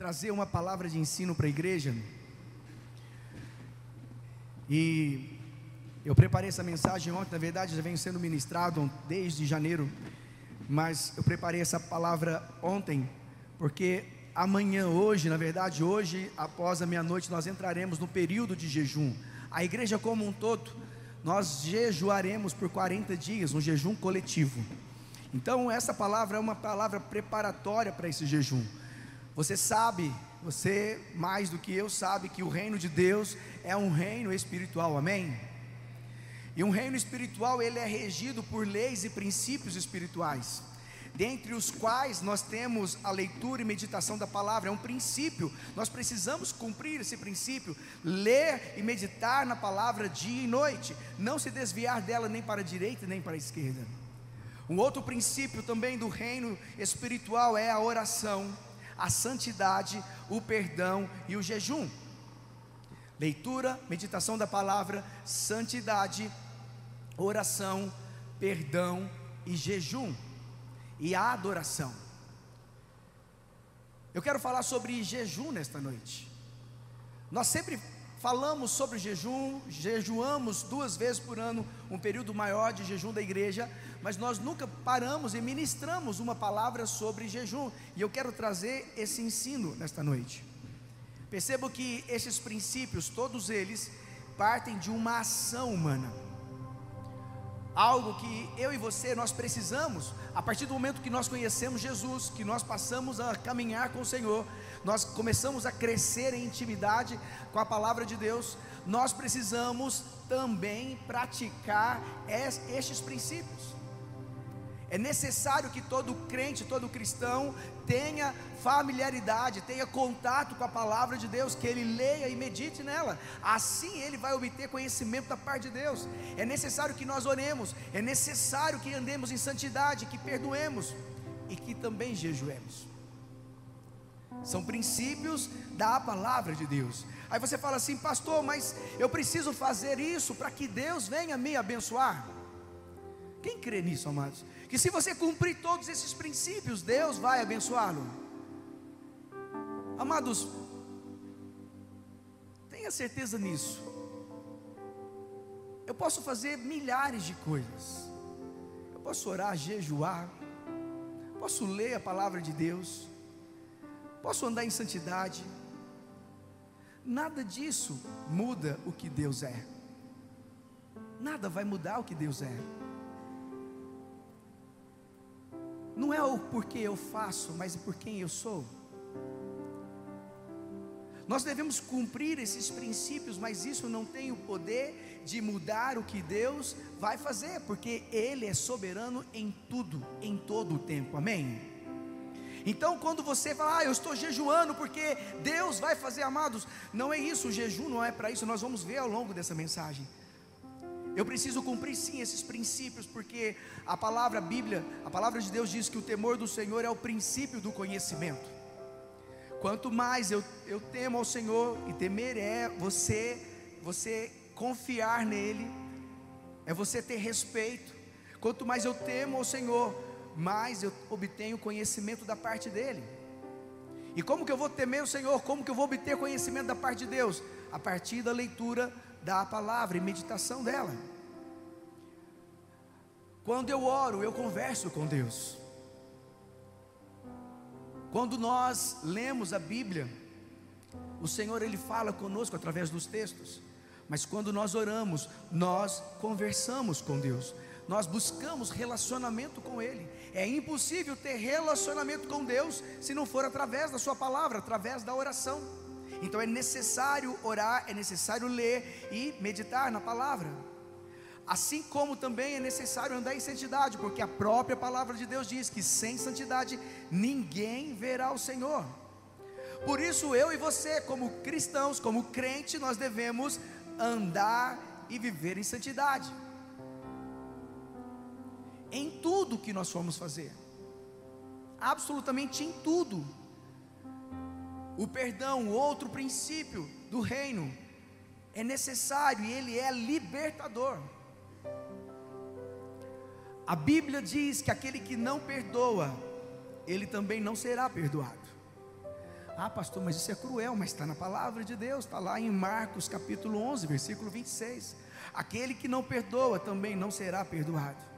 trazer uma palavra de ensino para a igreja. E eu preparei essa mensagem ontem, na verdade já vem sendo ministrado desde janeiro, mas eu preparei essa palavra ontem, porque amanhã, hoje, na verdade, hoje, após a meia-noite, nós entraremos no período de jejum. A igreja como um todo, nós jejuaremos por 40 dias, um jejum coletivo. Então, essa palavra é uma palavra preparatória para esse jejum. Você sabe, você mais do que eu sabe que o reino de Deus é um reino espiritual, amém? E um reino espiritual, ele é regido por leis e princípios espirituais, dentre os quais nós temos a leitura e meditação da palavra, é um princípio, nós precisamos cumprir esse princípio, ler e meditar na palavra dia e noite, não se desviar dela nem para a direita nem para a esquerda. Um outro princípio também do reino espiritual é a oração, a santidade, o perdão e o jejum. Leitura, meditação da palavra, santidade, oração, perdão e jejum e a adoração. Eu quero falar sobre jejum nesta noite. Nós sempre falamos sobre jejum, jejuamos duas vezes por ano, um período maior de jejum da igreja, mas nós nunca paramos e ministramos uma palavra sobre jejum, e eu quero trazer esse ensino nesta noite. Percebo que esses princípios, todos eles, partem de uma ação humana. Algo que eu e você nós precisamos, a partir do momento que nós conhecemos Jesus, que nós passamos a caminhar com o Senhor, nós começamos a crescer em intimidade com a palavra de Deus, nós precisamos também praticar estes princípios. É necessário que todo crente, todo cristão tenha familiaridade, tenha contato com a palavra de Deus, que ele leia e medite nela. Assim ele vai obter conhecimento da parte de Deus. É necessário que nós oremos, é necessário que andemos em santidade, que perdoemos e que também jejuemos. São princípios da palavra de Deus. Aí você fala assim, pastor, mas eu preciso fazer isso para que Deus venha me abençoar. Quem crê nisso, amados? Que se você cumprir todos esses princípios, Deus vai abençoá-lo. Amados, tenha certeza nisso. Eu posso fazer milhares de coisas. Eu posso orar, jejuar, posso ler a palavra de Deus, posso andar em santidade. Nada disso muda o que Deus é. Nada vai mudar o que Deus é. Não é o porquê eu faço, mas por quem eu sou. Nós devemos cumprir esses princípios, mas isso não tem o poder de mudar o que Deus vai fazer, porque Ele é soberano em tudo, em todo o tempo, amém? Então, quando você fala, ah, eu estou jejuando porque Deus vai fazer, amados, não é isso, o jejum não é para isso, nós vamos ver ao longo dessa mensagem. Eu preciso cumprir sim esses princípios, porque a palavra Bíblia, a palavra de Deus diz que o temor do Senhor é o princípio do conhecimento. Quanto mais eu, eu temo ao Senhor, e temer é você, você confiar nele, é você ter respeito. Quanto mais eu temo ao Senhor, mais eu obtenho conhecimento da parte dele. E como que eu vou temer o Senhor? Como que eu vou obter conhecimento da parte de Deus? A partir da leitura da palavra e meditação dela. Quando eu oro, eu converso com Deus. Quando nós lemos a Bíblia, o Senhor ele fala conosco através dos textos. Mas quando nós oramos, nós conversamos com Deus. Nós buscamos relacionamento com ele. É impossível ter relacionamento com Deus se não for através da sua palavra, através da oração. Então é necessário orar, é necessário ler e meditar na palavra. Assim como também é necessário andar em santidade, porque a própria palavra de Deus diz que sem santidade ninguém verá o Senhor. Por isso eu e você, como cristãos, como crente, nós devemos andar e viver em santidade. Em tudo que nós formos fazer. Absolutamente em tudo o perdão, outro princípio do reino, é necessário e ele é libertador. A Bíblia diz que aquele que não perdoa, ele também não será perdoado. Ah, pastor, mas isso é cruel, mas está na palavra de Deus, está lá em Marcos capítulo 11, versículo 26. Aquele que não perdoa também não será perdoado.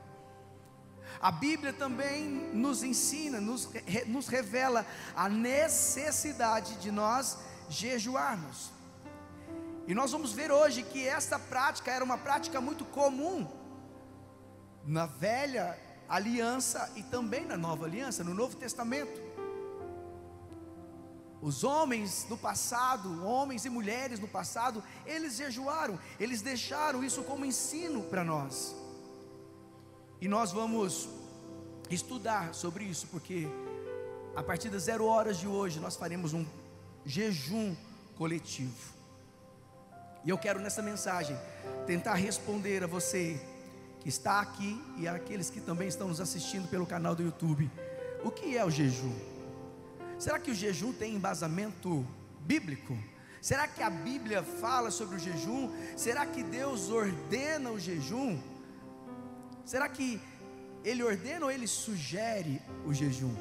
A Bíblia também nos ensina, nos, nos revela a necessidade de nós jejuarmos. E nós vamos ver hoje que esta prática era uma prática muito comum na velha aliança e também na nova aliança, no Novo Testamento. Os homens do passado, homens e mulheres no passado, eles jejuaram, eles deixaram isso como ensino para nós. E nós vamos estudar sobre isso, porque a partir das zero horas de hoje nós faremos um jejum coletivo. E eu quero nessa mensagem tentar responder a você que está aqui e aqueles que também estão nos assistindo pelo canal do YouTube. O que é o jejum? Será que o jejum tem embasamento bíblico? Será que a Bíblia fala sobre o jejum? Será que Deus ordena o jejum? Será que Ele ordena ou Ele sugere o jejum?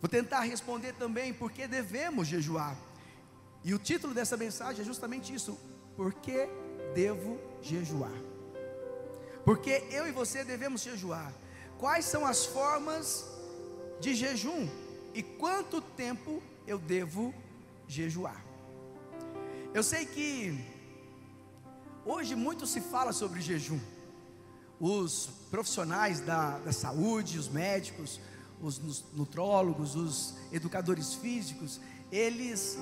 Vou tentar responder também por que devemos jejuar. E o título dessa mensagem é justamente isso: Por que devo jejuar? Porque eu e você devemos jejuar. Quais são as formas de jejum e quanto tempo eu devo jejuar? Eu sei que hoje muito se fala sobre jejum. Os profissionais da, da saúde, os médicos, os nutrólogos, os educadores físicos, eles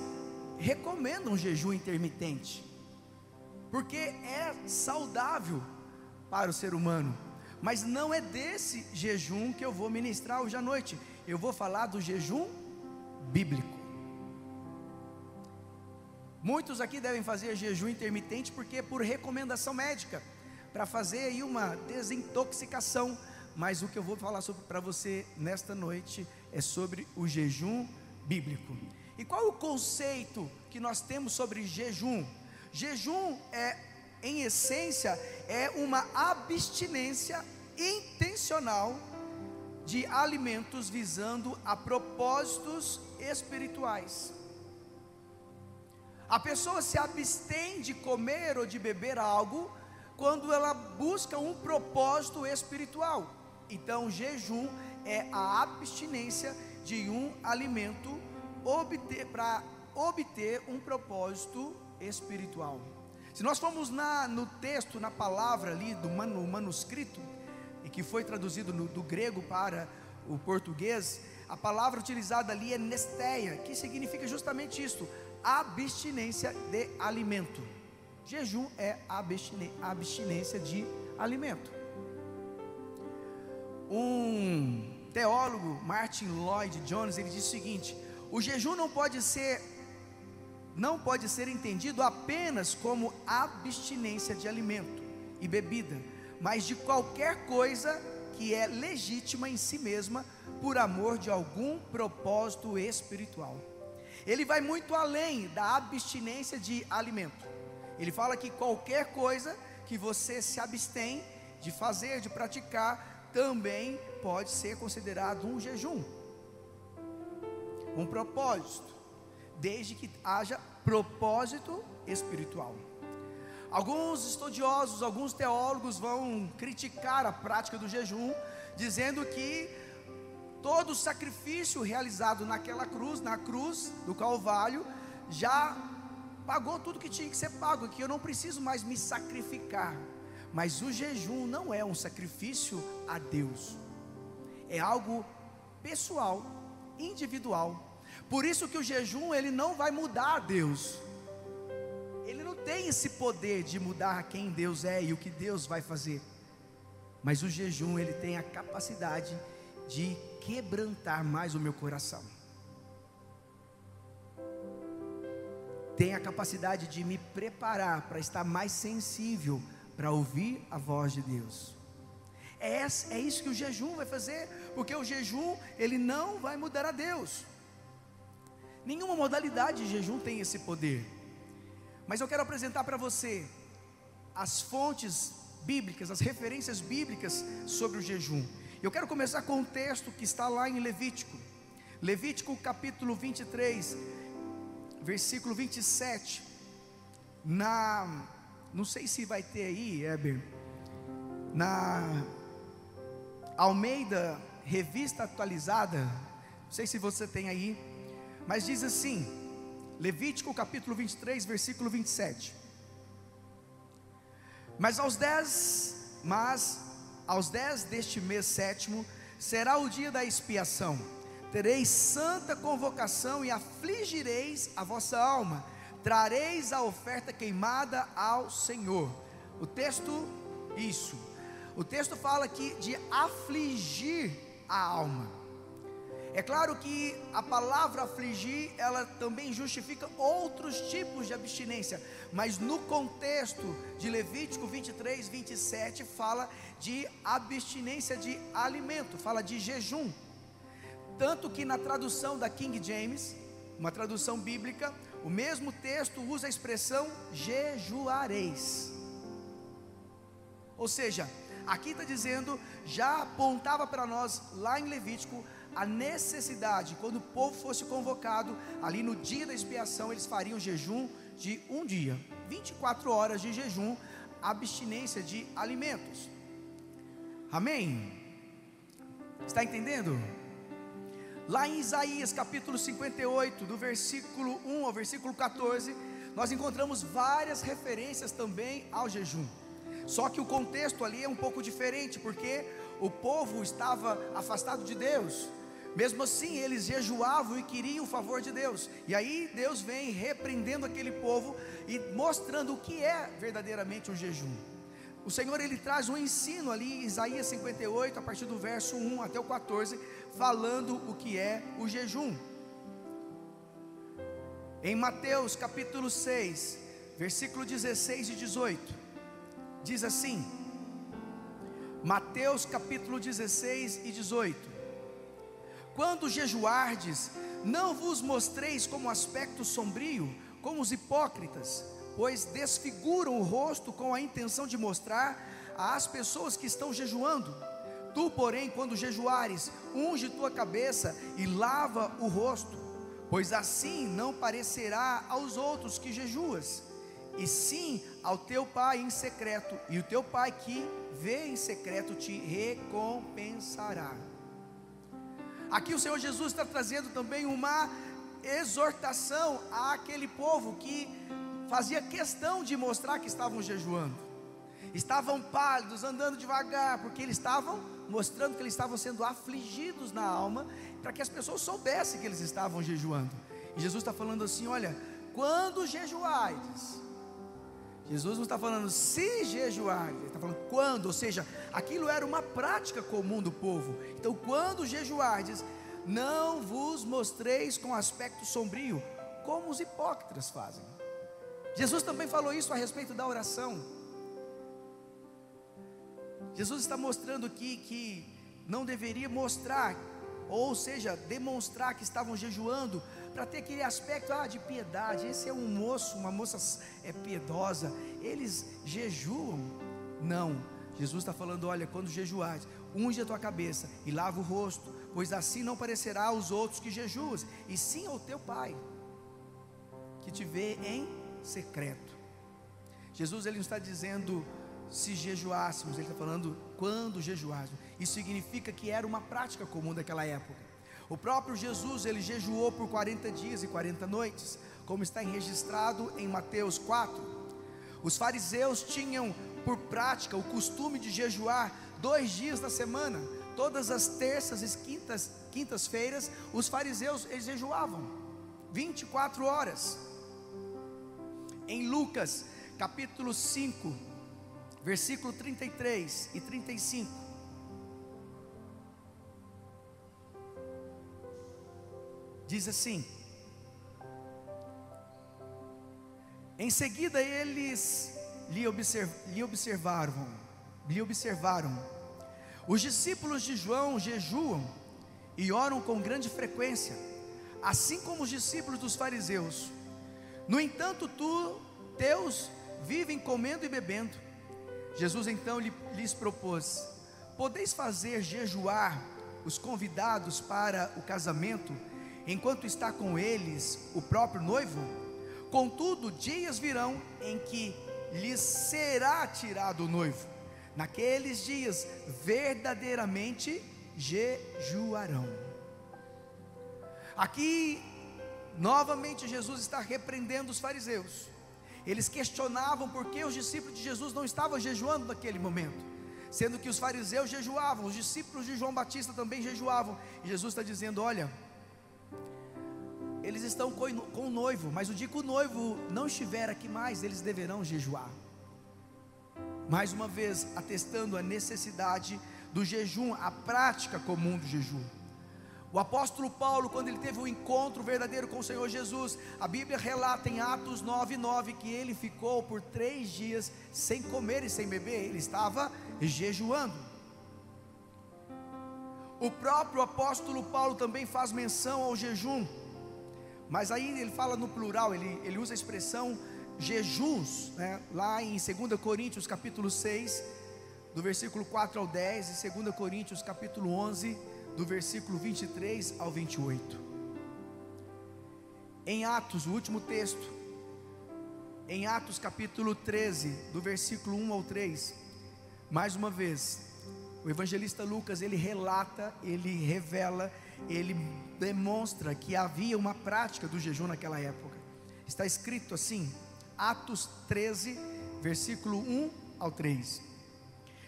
recomendam um jejum intermitente, porque é saudável para o ser humano. Mas não é desse jejum que eu vou ministrar hoje à noite. Eu vou falar do jejum bíblico. Muitos aqui devem fazer jejum intermitente porque por recomendação médica, para fazer aí uma desintoxicação. Mas o que eu vou falar para você nesta noite é sobre o jejum bíblico. E qual o conceito que nós temos sobre jejum? Jejum é, em essência, é uma abstinência intencional de alimentos visando a propósitos espirituais. A pessoa se abstém de comer ou de beber algo quando ela busca um propósito espiritual. Então, jejum é a abstinência de um alimento para obter um propósito espiritual. Se nós formos na, no texto, na palavra ali do manu, manuscrito, e que foi traduzido no, do grego para o português, a palavra utilizada ali é nesteia, que significa justamente isto: abstinência de alimento. Jejum é abstinência de alimento. Um teólogo, Martin Lloyd Jones, ele diz o seguinte: o jejum não pode ser não pode ser entendido apenas como abstinência de alimento e bebida, mas de qualquer coisa que é legítima em si mesma por amor de algum propósito espiritual. Ele vai muito além da abstinência de alimento. Ele fala que qualquer coisa que você se abstém de fazer, de praticar, também pode ser considerado um jejum um propósito, desde que haja propósito espiritual. Alguns estudiosos, alguns teólogos vão criticar a prática do jejum, dizendo que todo o sacrifício realizado naquela cruz, na cruz do Calvário, já pagou tudo que tinha que ser pago, que eu não preciso mais me sacrificar. Mas o jejum não é um sacrifício a Deus, é algo pessoal, individual. Por isso que o jejum ele não vai mudar a Deus. Ele não tem esse poder de mudar quem Deus é e o que Deus vai fazer. Mas o jejum ele tem a capacidade de quebrantar mais o meu coração. Tem a capacidade de me preparar para estar mais sensível para ouvir a voz de Deus. É, é isso que o jejum vai fazer, porque o jejum ele não vai mudar a Deus. Nenhuma modalidade de jejum tem esse poder. Mas eu quero apresentar para você as fontes bíblicas, as referências bíblicas sobre o jejum. Eu quero começar com um texto que está lá em Levítico. Levítico capítulo 23, versículo 27. Na, não sei se vai ter aí, Eber, na Almeida Revista Atualizada, não sei se você tem aí, mas diz assim, Levítico capítulo 23, versículo 27. Mas aos dez, mas aos dez deste mês sétimo, será o dia da expiação. Tereis santa convocação e afligireis a vossa alma. Trareis a oferta queimada ao Senhor. O texto, isso. O texto fala aqui de afligir a alma. É claro que a palavra afligir, ela também justifica outros tipos de abstinência, mas no contexto de Levítico 23, 27, fala de abstinência de alimento, fala de jejum. Tanto que na tradução da King James, uma tradução bíblica, o mesmo texto usa a expressão jejuareis. Ou seja, aqui está dizendo, já apontava para nós lá em Levítico a necessidade, quando o povo fosse convocado, ali no dia da expiação, eles fariam jejum de um dia, 24 horas de jejum, abstinência de alimentos. Amém? Está entendendo? Lá em Isaías capítulo 58, do versículo 1 ao versículo 14, nós encontramos várias referências também ao jejum. Só que o contexto ali é um pouco diferente, porque o povo estava afastado de Deus, mesmo assim, eles jejuavam e queriam o favor de Deus. E aí Deus vem repreendendo aquele povo e mostrando o que é verdadeiramente um jejum. O Senhor ele traz um ensino ali, Isaías 58, a partir do verso 1 até o 14, falando o que é o jejum. Em Mateus capítulo 6, versículo 16 e 18, diz assim: Mateus capítulo 16 e 18: quando jejuardes, não vos mostreis como aspecto sombrio, como os hipócritas, pois desfiguram o rosto com a intenção de mostrar às pessoas que estão jejuando. Tu, porém, quando jejuares, unge tua cabeça e lava o rosto, pois assim não parecerá aos outros que jejuas, e sim ao teu pai em secreto, e o teu pai que vê em secreto te recompensará. Aqui o Senhor Jesus está trazendo também uma exortação àquele povo que fazia questão de mostrar que estavam jejuando. Estavam pálidos, andando devagar, porque eles estavam mostrando que eles estavam sendo afligidos na alma, para que as pessoas soubessem que eles estavam jejuando. E Jesus está falando assim: olha, quando jejuardes, Jesus não está falando se jejuar, ele está falando quando, ou seja, aquilo era uma prática comum do povo. Então, quando jejuardes, não vos mostreis com aspecto sombrio, como os hipócritas fazem. Jesus também falou isso a respeito da oração. Jesus está mostrando aqui que não deveria mostrar, ou seja, demonstrar que estavam jejuando para ter aquele aspecto ah, de piedade. Esse é um moço, uma moça é piedosa. Eles jejuam? Não. Jesus está falando: olha, quando jejuares, unge a tua cabeça e lava o rosto, pois assim não parecerá aos outros que jejuas, e sim ao teu Pai, que te vê em secreto. Jesus ele não está dizendo se jejuássemos, ele está falando quando jejuássemos. Isso significa que era uma prática comum daquela época. O próprio Jesus, ele jejuou por 40 dias e 40 noites, como está registrado em Mateus 4. Os fariseus tinham por prática o costume de jejuar dois dias da semana, todas as terças e quintas, quintas-feiras, os fariseus eles jejuavam 24 horas. Em Lucas, capítulo 5, versículo 33 e 35, diz assim: Em seguida eles lhe, observ, lhe observaram, lhe observaram. Os discípulos de João jejuam e oram com grande frequência, assim como os discípulos dos fariseus. No entanto, tu, teus, vivem comendo e bebendo. Jesus então lhes propôs: Podeis fazer jejuar os convidados para o casamento, enquanto está com eles o próprio noivo? Contudo, dias virão em que lhes será tirado o noivo. Naqueles dias, verdadeiramente jejuarão. Aqui, novamente, Jesus está repreendendo os fariseus. Eles questionavam por que os discípulos de Jesus não estavam jejuando naquele momento, sendo que os fariseus jejuavam, os discípulos de João Batista também jejuavam. E Jesus está dizendo: Olha, eles estão com o noivo, mas o dia que o noivo não estiver aqui mais, eles deverão jejuar. Mais uma vez, atestando a necessidade do jejum, a prática comum do jejum. O apóstolo Paulo, quando ele teve um encontro verdadeiro com o Senhor Jesus, a Bíblia relata em Atos 9,9 que ele ficou por três dias sem comer e sem beber, ele estava jejuando. O próprio apóstolo Paulo também faz menção ao jejum, mas aí ele fala no plural, ele, ele usa a expressão jejuns, né? lá em 2 Coríntios capítulo 6, do versículo 4 ao 10, e 2 Coríntios capítulo 11, do versículo 23 ao 28. Em Atos, o último texto, em Atos capítulo 13, do versículo 1 ao 3, mais uma vez, o evangelista Lucas ele relata, ele revela, ele demonstra que havia uma prática do jejum naquela época. Está escrito assim, Atos 13, versículo 1 ao 3.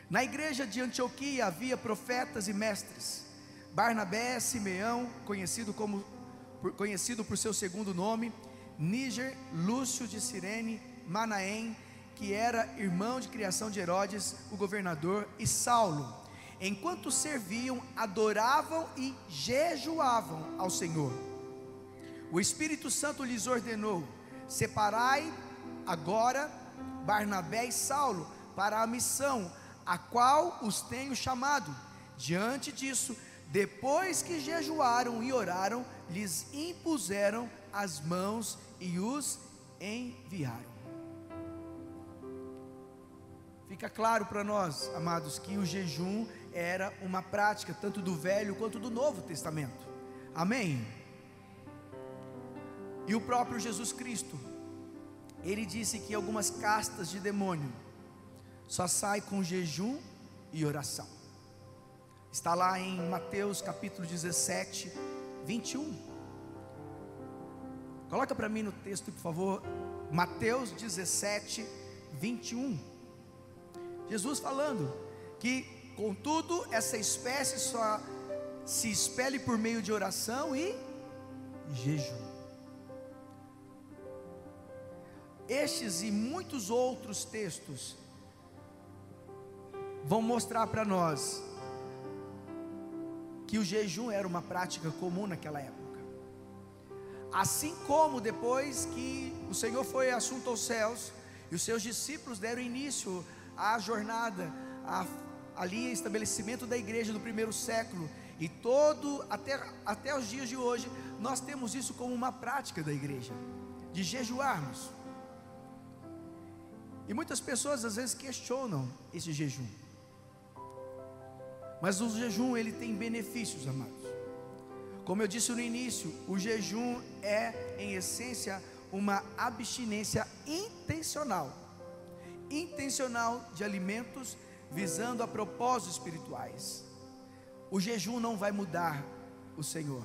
Na igreja de Antioquia havia profetas e mestres. Barnabé, Simeão, conhecido, como, conhecido por seu segundo nome, Níger, Lúcio de Cirene, Manaém, que era irmão de criação de Herodes, o governador, e Saulo. Enquanto serviam, adoravam e jejuavam ao Senhor. O Espírito Santo lhes ordenou: separai agora Barnabé e Saulo para a missão a qual os tenho chamado. Diante disso, depois que jejuaram e oraram, lhes impuseram as mãos e os enviaram. Fica claro para nós, amados, que o jejum era uma prática tanto do Velho quanto do Novo Testamento. Amém? E o próprio Jesus Cristo, ele disse que algumas castas de demônio só saem com jejum e oração. Está lá em Mateus capítulo 17, 21. Coloca para mim no texto, por favor, Mateus 17, 21. Jesus falando que, contudo, essa espécie só se espelhe por meio de oração e jejum. Estes e muitos outros textos vão mostrar para nós que o jejum era uma prática comum naquela época. Assim como depois que o Senhor foi assunto aos céus e os seus discípulos deram início à jornada, a, ali estabelecimento da igreja do primeiro século e todo até, até os dias de hoje, nós temos isso como uma prática da igreja, de jejuarmos. E muitas pessoas às vezes questionam esse jejum. Mas o jejum ele tem benefícios, amados. Como eu disse no início, o jejum é em essência uma abstinência intencional. Intencional de alimentos visando a propósitos espirituais. O jejum não vai mudar o Senhor.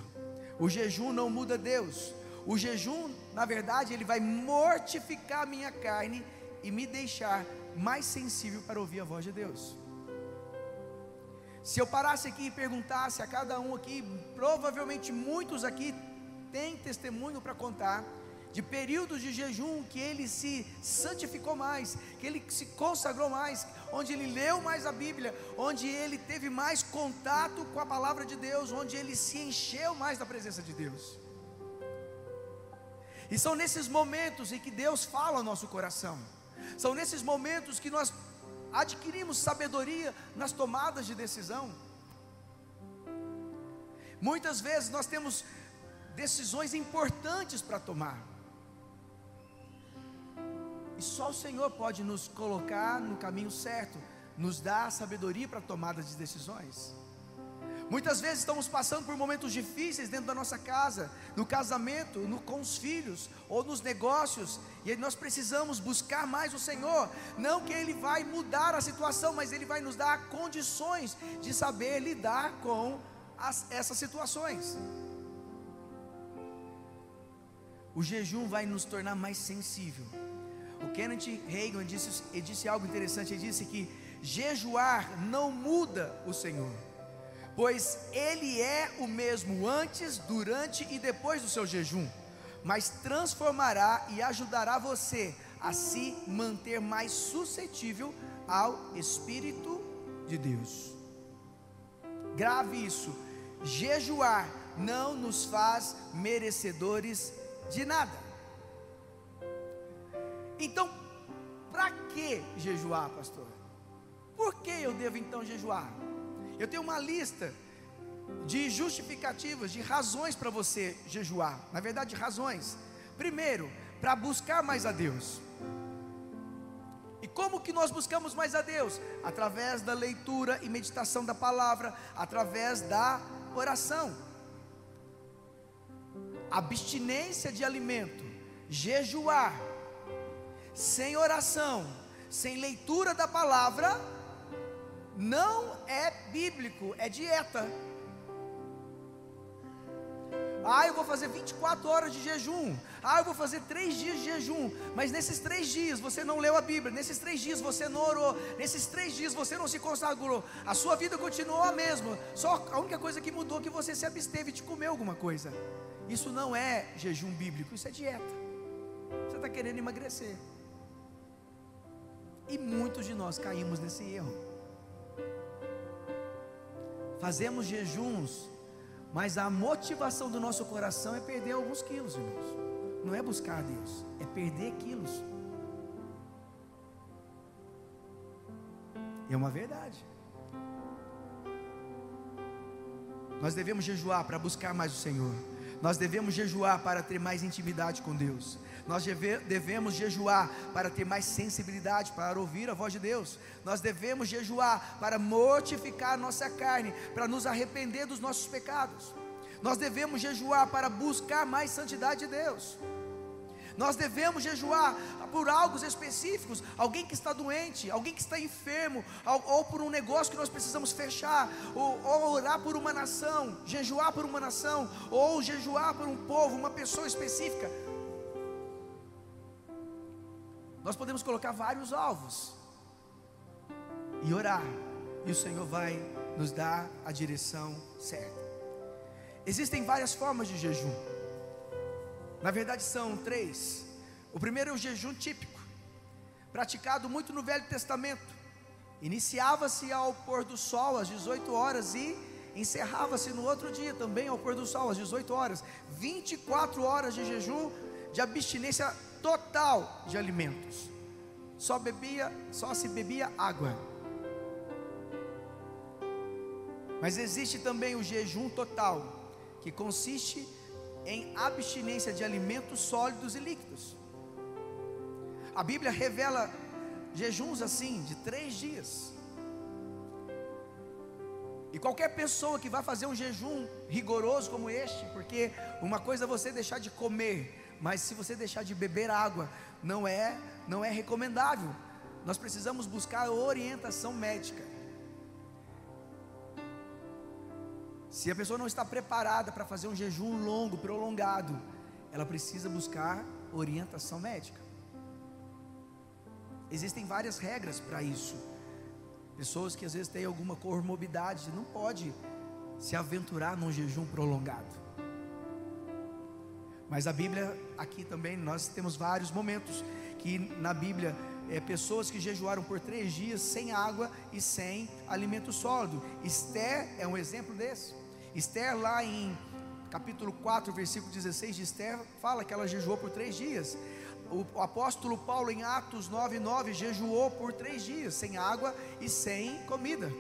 O jejum não muda Deus. O jejum, na verdade, ele vai mortificar a minha carne e me deixar mais sensível para ouvir a voz de Deus. Se eu parasse aqui e perguntasse a cada um aqui, provavelmente muitos aqui têm testemunho para contar de períodos de jejum que ele se santificou mais, que ele se consagrou mais, onde ele leu mais a Bíblia, onde ele teve mais contato com a palavra de Deus, onde ele se encheu mais da presença de Deus. E são nesses momentos em que Deus fala ao nosso coração. São nesses momentos que nós adquirimos sabedoria nas tomadas de decisão. Muitas vezes nós temos decisões importantes para tomar. E só o Senhor pode nos colocar no caminho certo, nos dar sabedoria para tomada de decisões. Muitas vezes estamos passando por momentos difíceis dentro da nossa casa, no casamento, no, com os filhos ou nos negócios, e nós precisamos buscar mais o Senhor. Não que Ele vai mudar a situação, mas Ele vai nos dar condições de saber lidar com as, essas situações. O jejum vai nos tornar mais sensível. O Kenneth Reagan disse, disse algo interessante. Ele disse que jejuar não muda o Senhor, pois Ele é o mesmo antes, durante e depois do seu jejum, mas transformará e ajudará você a se manter mais suscetível ao Espírito de Deus. Grave isso: jejuar não nos faz merecedores de nada. Então, para que jejuar, pastor? Por que eu devo então jejuar? Eu tenho uma lista de justificativas, de razões para você jejuar. Na verdade, razões. Primeiro, para buscar mais a Deus. E como que nós buscamos mais a Deus? Através da leitura e meditação da palavra, através da oração abstinência de alimento, jejuar, sem oração, sem leitura da palavra, não é bíblico, é dieta. Ah, eu vou fazer 24 horas de jejum. Ah, eu vou fazer três dias de jejum. Mas nesses três dias você não leu a Bíblia. Nesses três dias você não orou. Nesses três dias você não se consagrou. A sua vida continuou a mesma. Só a única coisa que mudou é que você se absteve de comer alguma coisa. Isso não é jejum bíblico, isso é dieta. Você está querendo emagrecer. E muitos de nós caímos nesse erro. Fazemos jejuns, mas a motivação do nosso coração é perder alguns quilos, irmãos. Não é buscar a Deus, é perder quilos. É uma verdade. Nós devemos jejuar para buscar mais o Senhor. Nós devemos jejuar para ter mais intimidade com Deus. Nós devemos jejuar para ter mais sensibilidade para ouvir a voz de Deus. Nós devemos jejuar para mortificar nossa carne, para nos arrepender dos nossos pecados. Nós devemos jejuar para buscar mais santidade de Deus. Nós devemos jejuar por algo específicos, alguém que está doente, alguém que está enfermo, ou por um negócio que nós precisamos fechar, ou, ou orar por uma nação, jejuar por uma nação, ou jejuar por um povo, uma pessoa específica. Nós podemos colocar vários alvos e orar, e o Senhor vai nos dar a direção certa. Existem várias formas de jejum. Na verdade, são três. O primeiro é o jejum típico, praticado muito no Velho Testamento. Iniciava-se ao pôr do sol às 18 horas e encerrava-se no outro dia também ao pôr do sol às 18 horas. 24 horas de jejum de abstinência total de alimentos. Só bebia, só se bebia água. Mas existe também o jejum total, que consiste em abstinência de alimentos sólidos e líquidos. A Bíblia revela jejuns assim, de três dias. E qualquer pessoa que vai fazer um jejum rigoroso como este, porque uma coisa é você deixar de comer, mas se você deixar de beber água, não é, não é recomendável. Nós precisamos buscar orientação médica. Se a pessoa não está preparada para fazer um jejum longo, prolongado, ela precisa buscar orientação médica. Existem várias regras para isso. Pessoas que às vezes têm alguma comorbidade não pode se aventurar num jejum prolongado. Mas a Bíblia aqui também nós temos vários momentos que na Bíblia é, pessoas que jejuaram por três dias sem água e sem alimento sólido. Esther é um exemplo desse. Esther, lá em capítulo 4, versículo 16 de Esther, fala que ela jejuou por três dias. O apóstolo Paulo, em Atos 9, 9, jejuou por três dias, sem água e sem comida.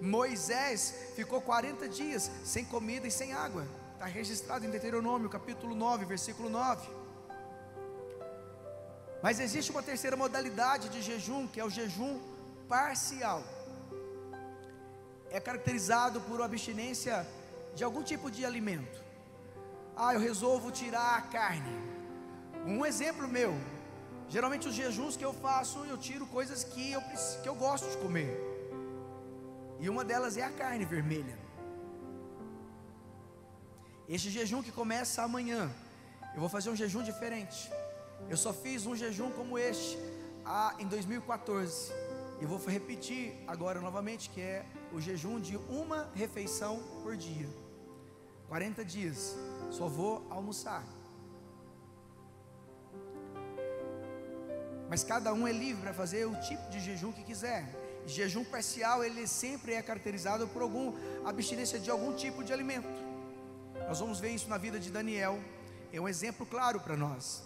Moisés ficou 40 dias sem comida e sem água. Está registrado em Deuteronômio, capítulo 9, versículo 9. Mas existe uma terceira modalidade de jejum, que é o jejum parcial. é caracterizado por abstinência de algum tipo de alimento. Ah, eu resolvo tirar a carne. Um exemplo meu, geralmente os jejuns que eu faço, eu tiro coisas que eu, que eu gosto de comer. E uma delas é a carne vermelha. Este jejum que começa amanhã, eu vou fazer um jejum diferente. Eu só fiz um jejum como este em 2014. E vou repetir agora novamente, que é o jejum de uma refeição por dia. 40 dias, só vou almoçar. Mas cada um é livre para fazer o tipo de jejum que quiser. Jejum parcial, ele sempre é caracterizado por algum abstinência de algum tipo de alimento. Nós vamos ver isso na vida de Daniel. É um exemplo claro para nós.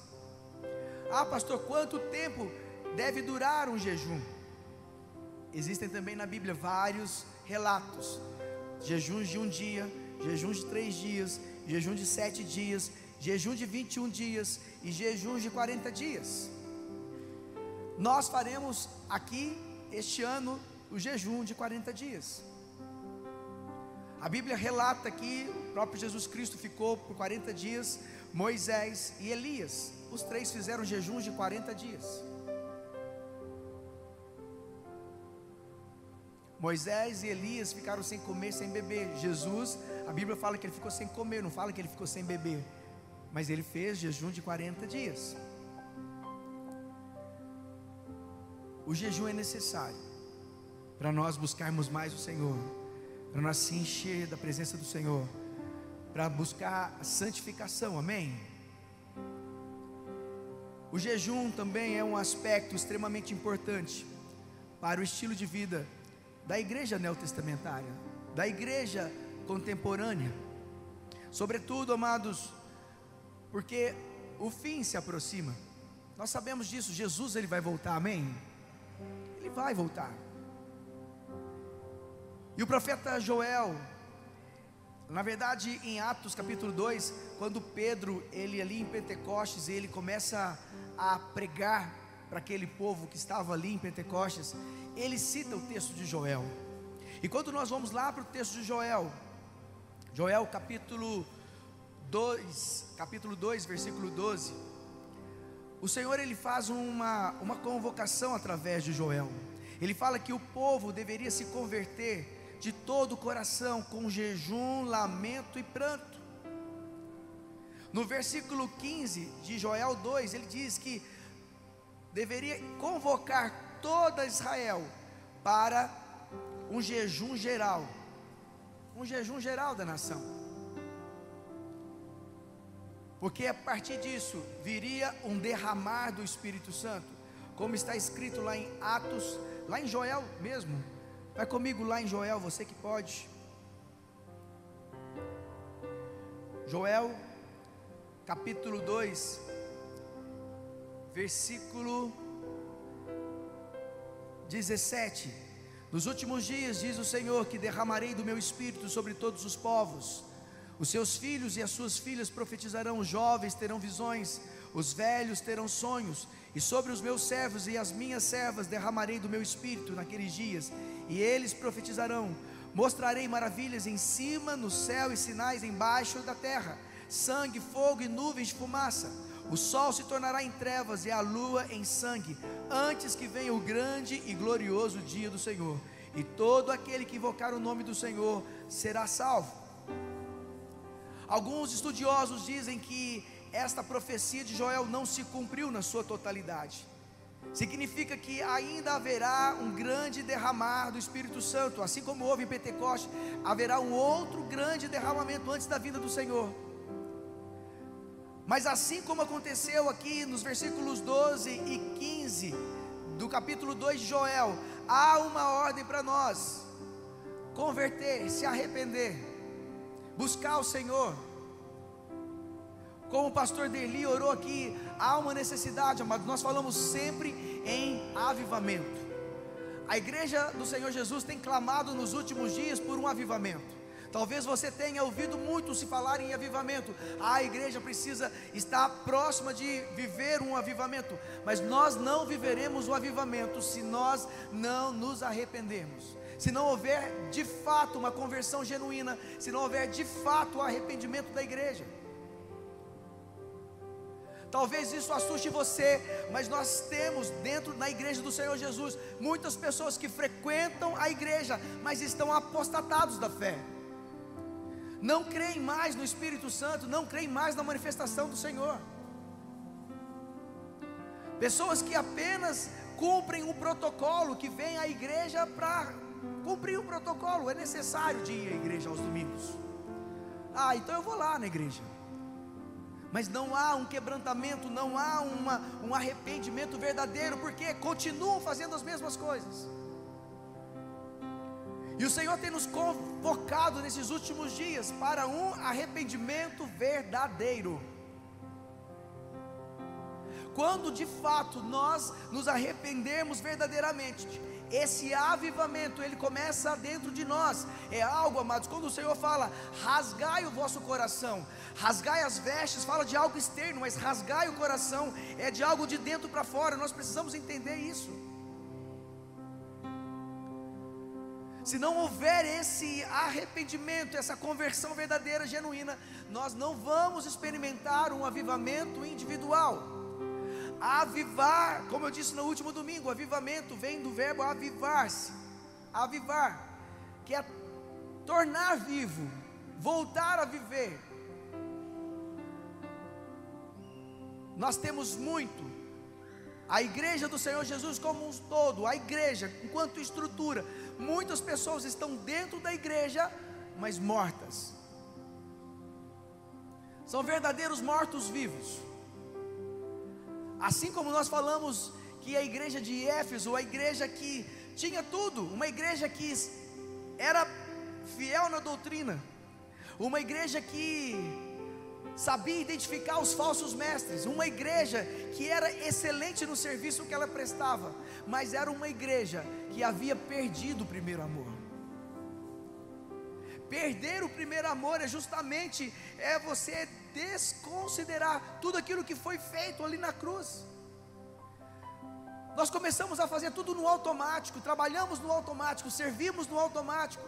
Ah, pastor, quanto tempo deve durar um jejum? Existem também na Bíblia vários relatos: jejuns de um dia, jejuns de três dias, jejum de sete dias, jejum de 21 dias e jejuns de 40 dias. Nós faremos aqui este ano o jejum de 40 dias. A Bíblia relata que o próprio Jesus Cristo ficou por 40 dias, Moisés e Elias, os três fizeram jejuns de 40 dias. Moisés e Elias ficaram sem comer, sem beber. Jesus, a Bíblia fala que ele ficou sem comer, não fala que ele ficou sem beber. Mas ele fez jejum de 40 dias. O jejum é necessário para nós buscarmos mais o Senhor, para nós se encher da presença do Senhor, para buscar a santificação, amém? O jejum também é um aspecto extremamente importante para o estilo de vida da igreja neotestamentária, da igreja contemporânea. Sobretudo, amados, porque o fim se aproxima. Nós sabemos disso, Jesus ele vai voltar, amém? Ele vai voltar. E o profeta Joel, na verdade, em Atos capítulo 2, quando Pedro, ele ali em Pentecostes, ele começa a pregar para aquele povo que estava ali em Pentecostes, ele cita o texto de Joel. E quando nós vamos lá para o texto de Joel, Joel capítulo 2, capítulo 2, versículo 12, o Senhor ele faz uma, uma convocação através de Joel. Ele fala que o povo deveria se converter de todo o coração, com jejum, lamento e pranto. No versículo 15 de Joel 2, ele diz que deveria convocar toda Israel para um jejum geral, um jejum geral da nação. Porque a partir disso viria um derramar do Espírito Santo, como está escrito lá em Atos, lá em Joel mesmo. Vai comigo lá em Joel, você que pode. Joel, capítulo 2, versículo 17: Nos últimos dias, diz o Senhor, que derramarei do meu espírito sobre todos os povos. Os seus filhos e as suas filhas profetizarão, os jovens terão visões, os velhos terão sonhos, e sobre os meus servos e as minhas servas derramarei do meu espírito naqueles dias, e eles profetizarão. Mostrarei maravilhas em cima, no céu, e sinais embaixo da terra: sangue, fogo e nuvens de fumaça o sol se tornará em trevas e a lua em sangue, antes que venha o grande e glorioso dia do Senhor. E todo aquele que invocar o nome do Senhor será salvo. Alguns estudiosos dizem que esta profecia de Joel não se cumpriu na sua totalidade. Significa que ainda haverá um grande derramar do Espírito Santo, assim como houve em Pentecoste, haverá um outro grande derramamento antes da vinda do Senhor. Mas assim como aconteceu aqui nos versículos 12 e 15 do capítulo 2 de Joel, há uma ordem para nós: converter, se arrepender, buscar o Senhor. Como o pastor Deli orou aqui, há uma necessidade, amados. Nós falamos sempre em avivamento. A igreja do Senhor Jesus tem clamado nos últimos dias por um avivamento. Talvez você tenha ouvido muito se falar em avivamento. A igreja precisa estar próxima de viver um avivamento, mas nós não viveremos o avivamento se nós não nos arrependermos. se não houver de fato uma conversão genuína, se não houver de fato o arrependimento da igreja. Talvez isso assuste você, mas nós temos dentro da igreja do Senhor Jesus muitas pessoas que frequentam a igreja, mas estão apostatados da fé. Não creem mais no Espírito Santo, não creem mais na manifestação do Senhor. Pessoas que apenas cumprem o protocolo, que vêm à igreja para cumprir o protocolo. É necessário de ir à igreja aos domingos. Ah, então eu vou lá na igreja mas não há um quebrantamento, não há uma, um arrependimento verdadeiro, porque continuam fazendo as mesmas coisas. E o Senhor tem nos convocado nesses últimos dias para um arrependimento verdadeiro. Quando de fato nós nos arrependermos verdadeiramente, esse avivamento ele começa dentro de nós. É algo, amados, quando o Senhor fala, rasgai o vosso coração, rasgai as vestes, fala de algo externo, mas rasgai o coração é de algo de dentro para fora. Nós precisamos entender isso. Se não houver esse arrependimento, essa conversão verdadeira, genuína, nós não vamos experimentar um avivamento individual. Avivar, como eu disse no último domingo, avivamento vem do verbo avivar-se, avivar, que é tornar vivo, voltar a viver. Nós temos muito, a igreja do Senhor Jesus como um todo, a igreja enquanto estrutura, muitas pessoas estão dentro da igreja, mas mortas, são verdadeiros mortos-vivos. Assim como nós falamos que a igreja de Éfeso, a igreja que tinha tudo, uma igreja que era fiel na doutrina, uma igreja que sabia identificar os falsos mestres, uma igreja que era excelente no serviço que ela prestava, mas era uma igreja que havia perdido o primeiro amor. Perder o primeiro amor é justamente é você desconsiderar tudo aquilo que foi feito ali na cruz. Nós começamos a fazer tudo no automático, trabalhamos no automático, servimos no automático.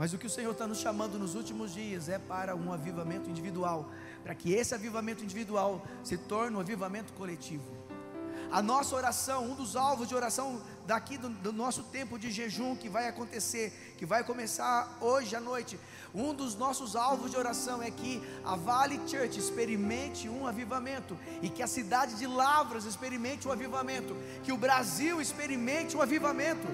Mas o que o Senhor está nos chamando nos últimos dias é para um avivamento individual, para que esse avivamento individual se torne um avivamento coletivo. A nossa oração, um dos alvos de oração daqui do, do, nosso tempo de jejum que vai acontecer, que vai começar hoje à noite, um dos nossos alvos de oração é que a Vale Church experimente um avivamento e que a cidade de Lavras experimente um avivamento, que o Brasil experimente um avivamento.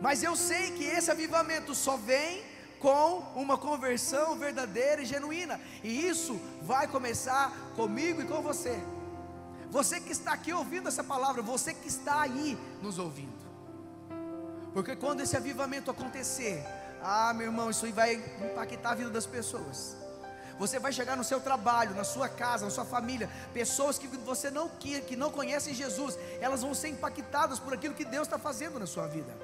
Mas eu sei que esse avivamento só vem com uma conversão verdadeira e genuína, e isso vai começar comigo e com você. Você que está aqui ouvindo essa palavra, você que está aí nos ouvindo. Porque quando esse avivamento acontecer, ah, meu irmão, isso aí vai impactar a vida das pessoas. Você vai chegar no seu trabalho, na sua casa, na sua família, pessoas que você não que, que não conhecem Jesus, elas vão ser impactadas por aquilo que Deus está fazendo na sua vida.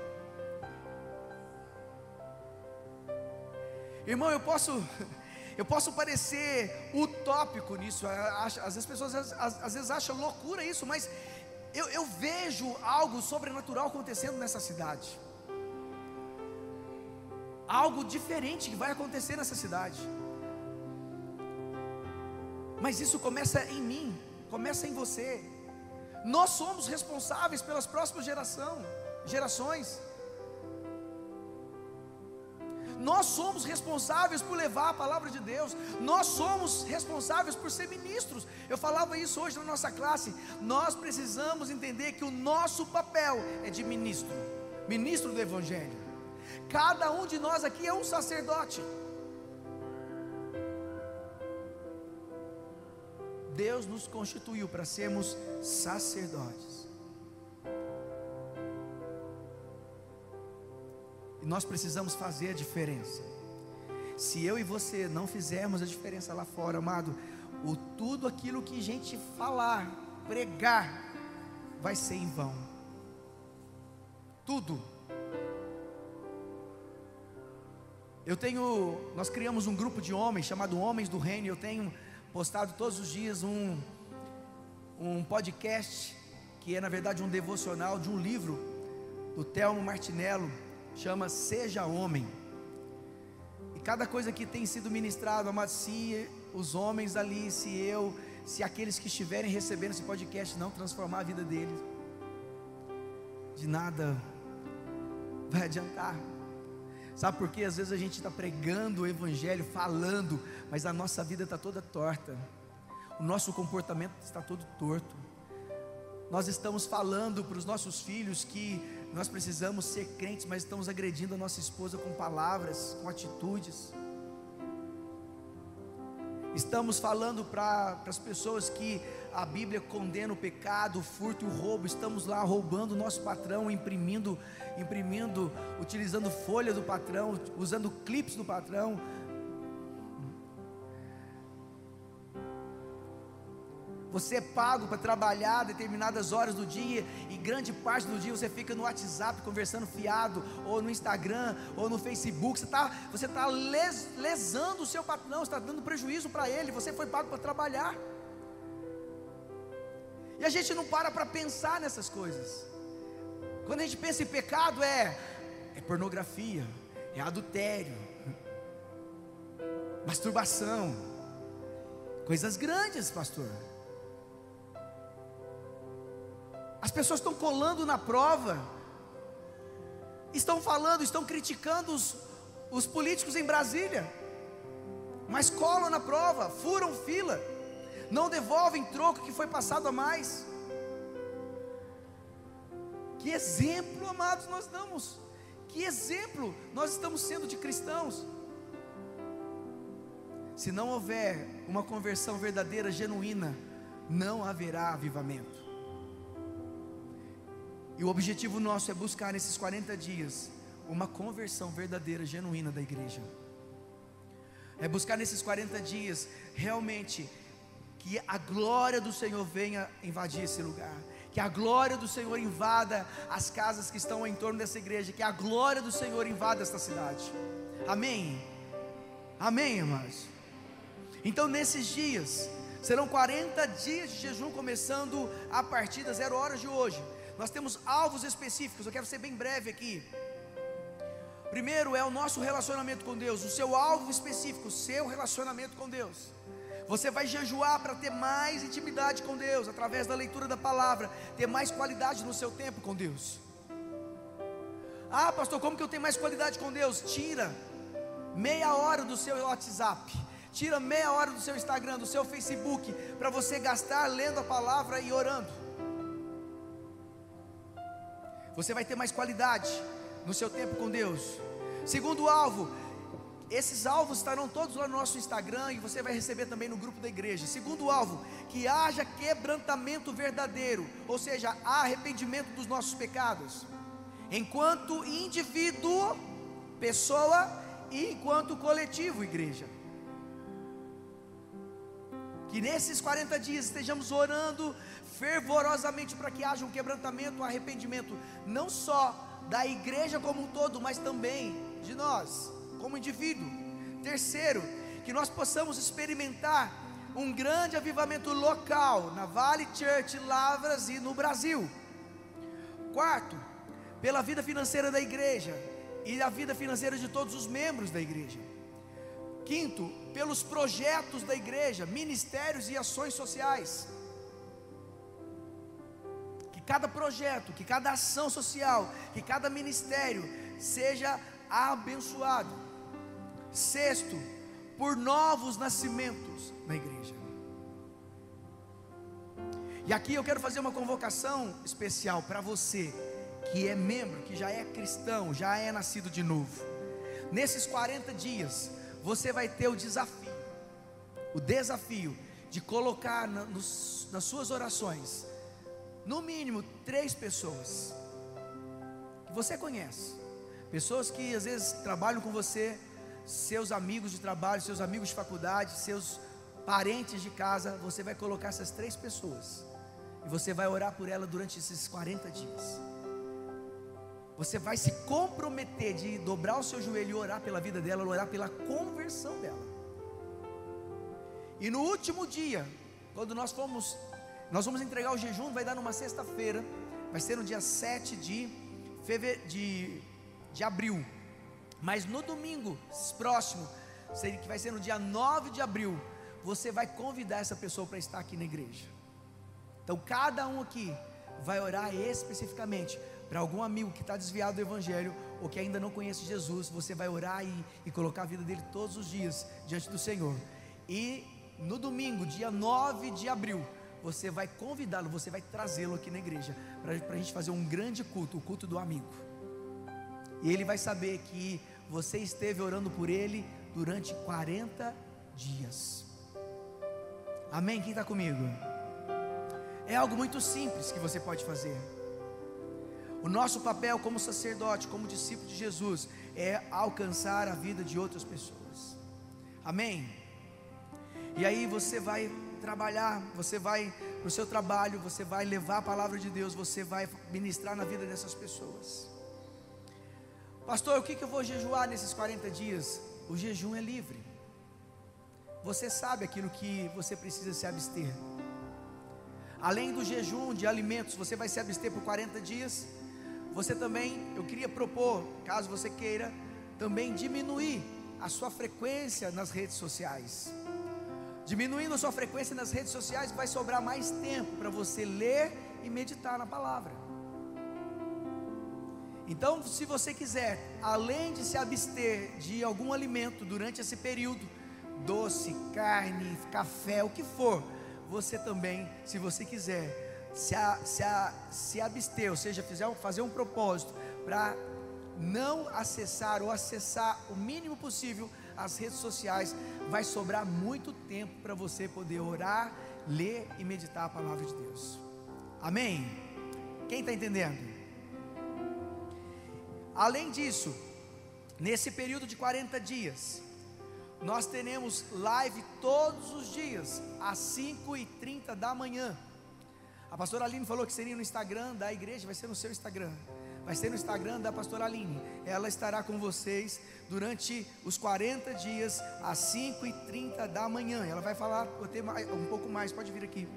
Irmão, eu posso eu posso parecer utópico nisso. Às vezes as pessoas às, às vezes acham loucura isso, mas eu, eu vejo algo sobrenatural acontecendo nessa cidade. Algo diferente que vai acontecer nessa cidade. Mas isso começa em mim, começa em você. Nós somos responsáveis pelas próximas geração, gerações. Nós somos responsáveis por levar a palavra de Deus. Nós somos responsáveis por ser ministros. Eu falava isso hoje na nossa classe. Nós precisamos entender que o nosso papel é de ministro, ministro do Evangelho. Cada um de nós aqui é um sacerdote. Deus nos constituiu para sermos sacerdotes. Nós precisamos fazer a diferença. Se eu e você não fizermos a diferença lá fora, amado, o tudo aquilo que a gente falar, pregar, vai ser em vão. Tudo. Eu tenho, nós criamos um grupo de homens chamado Homens do Reino. Eu tenho postado todos os dias um um podcast que é na verdade um devocional de um livro do Telmo Martinello, chama Seja Homem. E cada coisa que tem sido ministrado, amado, se os homens ali, se eu, se aqueles que estiverem recebendo esse podcast não transformar a vida deles, de nada vai adiantar. Sabe por quê? Às vezes a gente está pregando o Evangelho, falando, mas a nossa vida está toda torta, o nosso comportamento está todo torto. Nós estamos falando para os nossos filhos que nós precisamos ser crentes, mas estamos agredindo a nossa esposa com palavras, com atitudes. Estamos falando para as pessoas que a Bíblia condena o pecado, o furto e o roubo. Estamos lá roubando o nosso patrão, imprimindo, imprimindo, utilizando folha do patrão, usando clipes do patrão. Você é pago para trabalhar determinadas horas do dia e grande parte do dia você fica no WhatsApp conversando fiado, ou no Instagram, ou no Facebook. Você está você tá les, lesando o seu patrão, está dando prejuízo para ele. Você foi pago para trabalhar. E a gente não para para pensar nessas coisas. Quando a gente pensa em pecado, é, é pornografia, é adultério, masturbação, coisas grandes, pastor. As pessoas estão colando na prova, estão falando, estão criticando os, os políticos em Brasília, mas colam na prova, furam fila, não devolvem troco que foi passado a mais. Que exemplo, amados, nós damos, que exemplo nós estamos sendo de cristãos. Se não houver uma conversão verdadeira, genuína, não haverá avivamento. E o objetivo nosso é buscar nesses 40 dias uma conversão verdadeira, genuína da igreja. É buscar nesses 40 dias realmente que a glória do Senhor venha invadir esse lugar, que a glória do Senhor invada as casas que estão em torno dessa igreja, que a glória do Senhor invada esta cidade. Amém. Amém, irmãos. Então, nesses dias, serão 40 dias de jejum começando a partir das zero horas de hoje. Nós temos alvos específicos, eu quero ser bem breve aqui. Primeiro é o nosso relacionamento com Deus, o seu alvo específico, o seu relacionamento com Deus. Você vai jejuar para ter mais intimidade com Deus, através da leitura da palavra, ter mais qualidade no seu tempo com Deus. Ah, pastor, como que eu tenho mais qualidade com Deus? Tira meia hora do seu WhatsApp, tira meia hora do seu Instagram, do seu Facebook, para você gastar lendo a palavra e orando você vai ter mais qualidade no seu tempo com Deus. Segundo alvo, esses alvos estarão todos lá no nosso Instagram e você vai receber também no grupo da igreja. Segundo alvo, que haja quebrantamento verdadeiro, ou seja, arrependimento dos nossos pecados, enquanto indivíduo, pessoa e enquanto coletivo, igreja. Que nesses 40 dias estejamos orando fervorosamente para que haja um quebrantamento, um arrependimento, não só da igreja como um todo, mas também de nós, como indivíduo. Terceiro, que nós possamos experimentar um grande avivamento local na Vale Church, Lavras e no Brasil. Quarto, pela vida financeira da igreja e a vida financeira de todos os membros da igreja. Quinto, pelos projetos da igreja, ministérios e ações sociais cada projeto, que cada ação social, que cada ministério seja abençoado. Sexto, por novos nascimentos na igreja. E aqui eu quero fazer uma convocação especial para você que é membro, que já é cristão, já é nascido de novo. Nesses 40 dias, você vai ter o desafio, o desafio de colocar na, nos, nas suas orações no mínimo três pessoas que você conhece, pessoas que às vezes trabalham com você, seus amigos de trabalho, seus amigos de faculdade, seus parentes de casa, você vai colocar essas três pessoas e você vai orar por ela durante esses 40 dias. Você vai se comprometer de dobrar o seu joelho e orar pela vida dela, orar pela conversão dela. E no último dia, quando nós fomos Nós vamos entregar o jejum, vai dar numa sexta-feira, vai ser no dia 7 de, feve... de, de abril. Mas no domingo próximo, que vai ser no dia 9 de abril, você vai convidar essa pessoa para estar aqui na igreja. Então, cada um aqui vai orar especificamente para algum amigo que está desviado do Evangelho ou que ainda não conhece Jesus. Você vai orar e, e colocar a vida dele todos os dias diante do Senhor. E no domingo, dia 9 de abril, você vai convidá-lo, você vai trazê-lo aqui na igreja, para a gente fazer um grande culto, o culto do amigo. E ele vai saber que você esteve orando por ele durante 40 dias. Amém? Quem está comigo? É algo muito simples que você pode fazer. O nosso papel como sacerdote, como discípulo de Jesus, é alcançar a vida de outras pessoas. Amém? E aí você vai trabalhar, você vai para o seu trabalho, você vai levar a palavra de Deus, você vai ministrar na vida dessas pessoas. Pastor, o que, que eu vou jejuar nesses 40 dias? O jejum é livre. Você sabe aquilo que você precisa se abster. Além do jejum de alimentos, você vai se abster por 40 dias. Você também, eu queria propor, caso você queira, também diminuir a sua frequência nas redes sociais. Diminuindo sua frequência nas redes sociais, vai sobrar mais tempo para você ler e meditar na palavra. Então, se você quiser, além de se abster de algum alimento durante esse período, doce, carne, café, o que for, você também, se você quiser, se, a, se, a, se abster, ou seja, fizer, fazer um propósito para não acessar ou acessar o mínimo possível as redes sociais, vai sobrar muito tempo para você poder orar, ler e meditar a palavra de Deus. Amém? Quem está entendendo? Além disso, nesse período de 40 dias, nós teremos live todos os dias, às 5h30 da manhã. A pastora Aline falou que seria no Instagram da igreja, vai ser no seu Instagram. Vai ser no Instagram da pastora Aline. Ela estará com vocês durante os 40 dias, às 5h30 da manhã. Ela vai falar um pouco mais, pode vir aqui.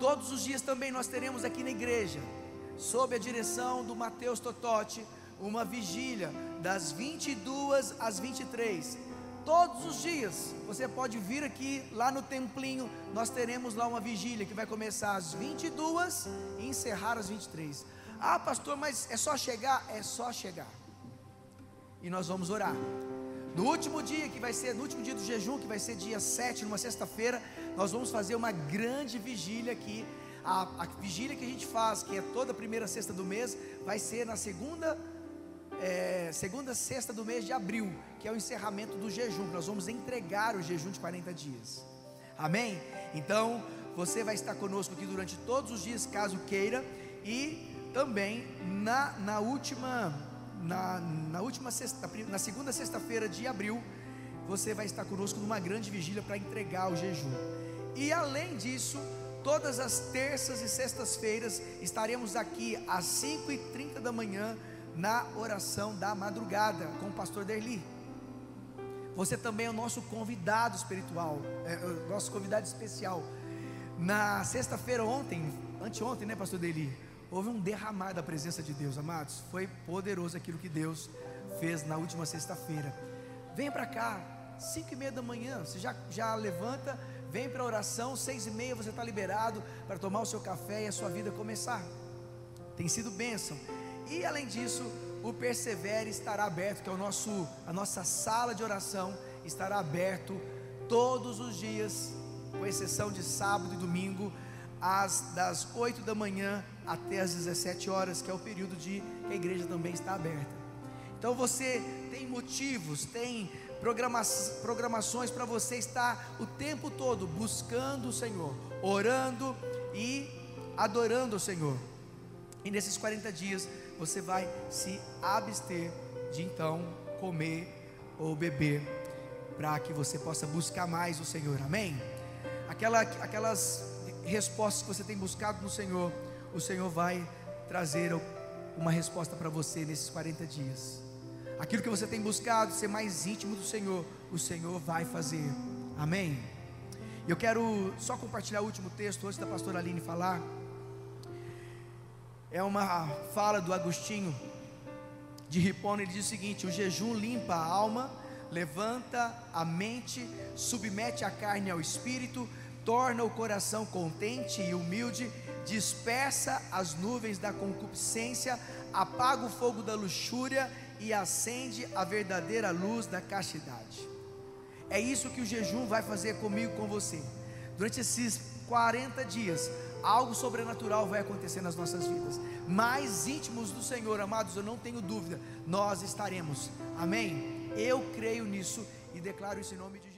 Todos os dias também nós teremos aqui na igreja sob a direção do Mateus Tototti, uma vigília das 22 às 23. Todos os dias você pode vir aqui lá no templinho, nós teremos lá uma vigília que vai começar às 22 e encerrar às 23. Ah, pastor, mas é só chegar? É só chegar. E nós vamos orar. No último dia, que vai ser no último dia do jejum, que vai ser dia 7, numa sexta-feira, nós vamos fazer uma grande vigília aqui a, a vigília que a gente faz, que é toda primeira sexta do mês, vai ser na segunda é, segunda sexta do mês de abril, que é o encerramento do jejum. Nós vamos entregar o jejum de 40 dias. Amém? Então, você vai estar conosco aqui durante todos os dias, caso queira, e também na, na última na, na última sexta, na segunda sexta-feira de abril, você vai estar conosco numa grande vigília para entregar o jejum. E além disso, Todas as terças e sextas-feiras estaremos aqui às 5h30 da manhã na oração da madrugada com o pastor Derli. Você também é o nosso convidado espiritual, é, é, nosso convidado especial. Na sexta-feira ontem, anteontem, né, pastor Derli? Houve um derramar da presença de Deus, amados. Foi poderoso aquilo que Deus fez na última sexta-feira. Venha para cá, cinco e meia da manhã. Você já, já levanta Vem para a oração, seis e meia você está liberado para tomar o seu café e a sua vida começar. Tem sido bênção. E além disso, o Persevere estará aberto, que é o nosso, a nossa sala de oração, estará aberto todos os dias, com exceção de sábado e domingo, às, das 8 da manhã até as 17 horas, que é o período de que a igreja também está aberta. Então você tem motivos, tem programa, programações para você estar o tempo todo buscando o Senhor, orando e adorando o Senhor. E nesses 40 dias você vai se abster de então comer ou beber, para que você possa buscar mais o Senhor, amém? Aquela, aquelas respostas que você tem buscado no Senhor, o Senhor vai trazer uma resposta para você nesses 40 dias. Aquilo que você tem buscado, ser mais íntimo do Senhor, o Senhor vai fazer. Amém? Eu quero só compartilhar o último texto antes da pastora Aline falar. É uma fala do Agostinho de Ripona, ele diz o seguinte: o jejum limpa a alma, levanta a mente, submete a carne ao espírito, torna o coração contente e humilde, dispersa as nuvens da concupiscência, apaga o fogo da luxúria e acende a verdadeira luz da castidade. É isso que o jejum vai fazer comigo, com você. Durante esses 40 dias, algo sobrenatural vai acontecer nas nossas vidas. Mais íntimos do Senhor, amados, eu não tenho dúvida, nós estaremos. Amém? Eu creio nisso e declaro isso em nome de Jesus.